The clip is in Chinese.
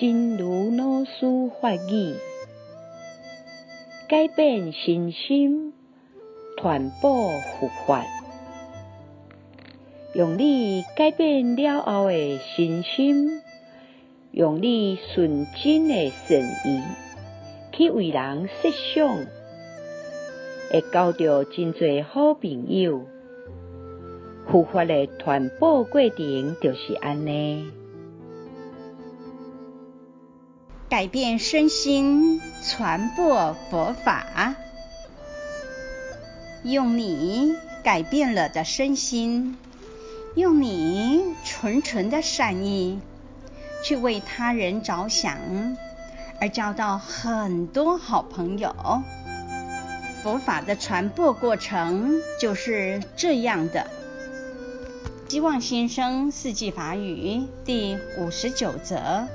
真如老师法语，改变身心，传播佛法，用你改变了后的身心，用你纯真的善意去为人设想，会交到真侪好朋友。佛法的传播过程就是安尼。改变身心，传播佛法，用你改变了的身心，用你纯纯的善意，去为他人着想，而交到很多好朋友。佛法的传播过程就是这样的。希望新生四季法语第五十九则。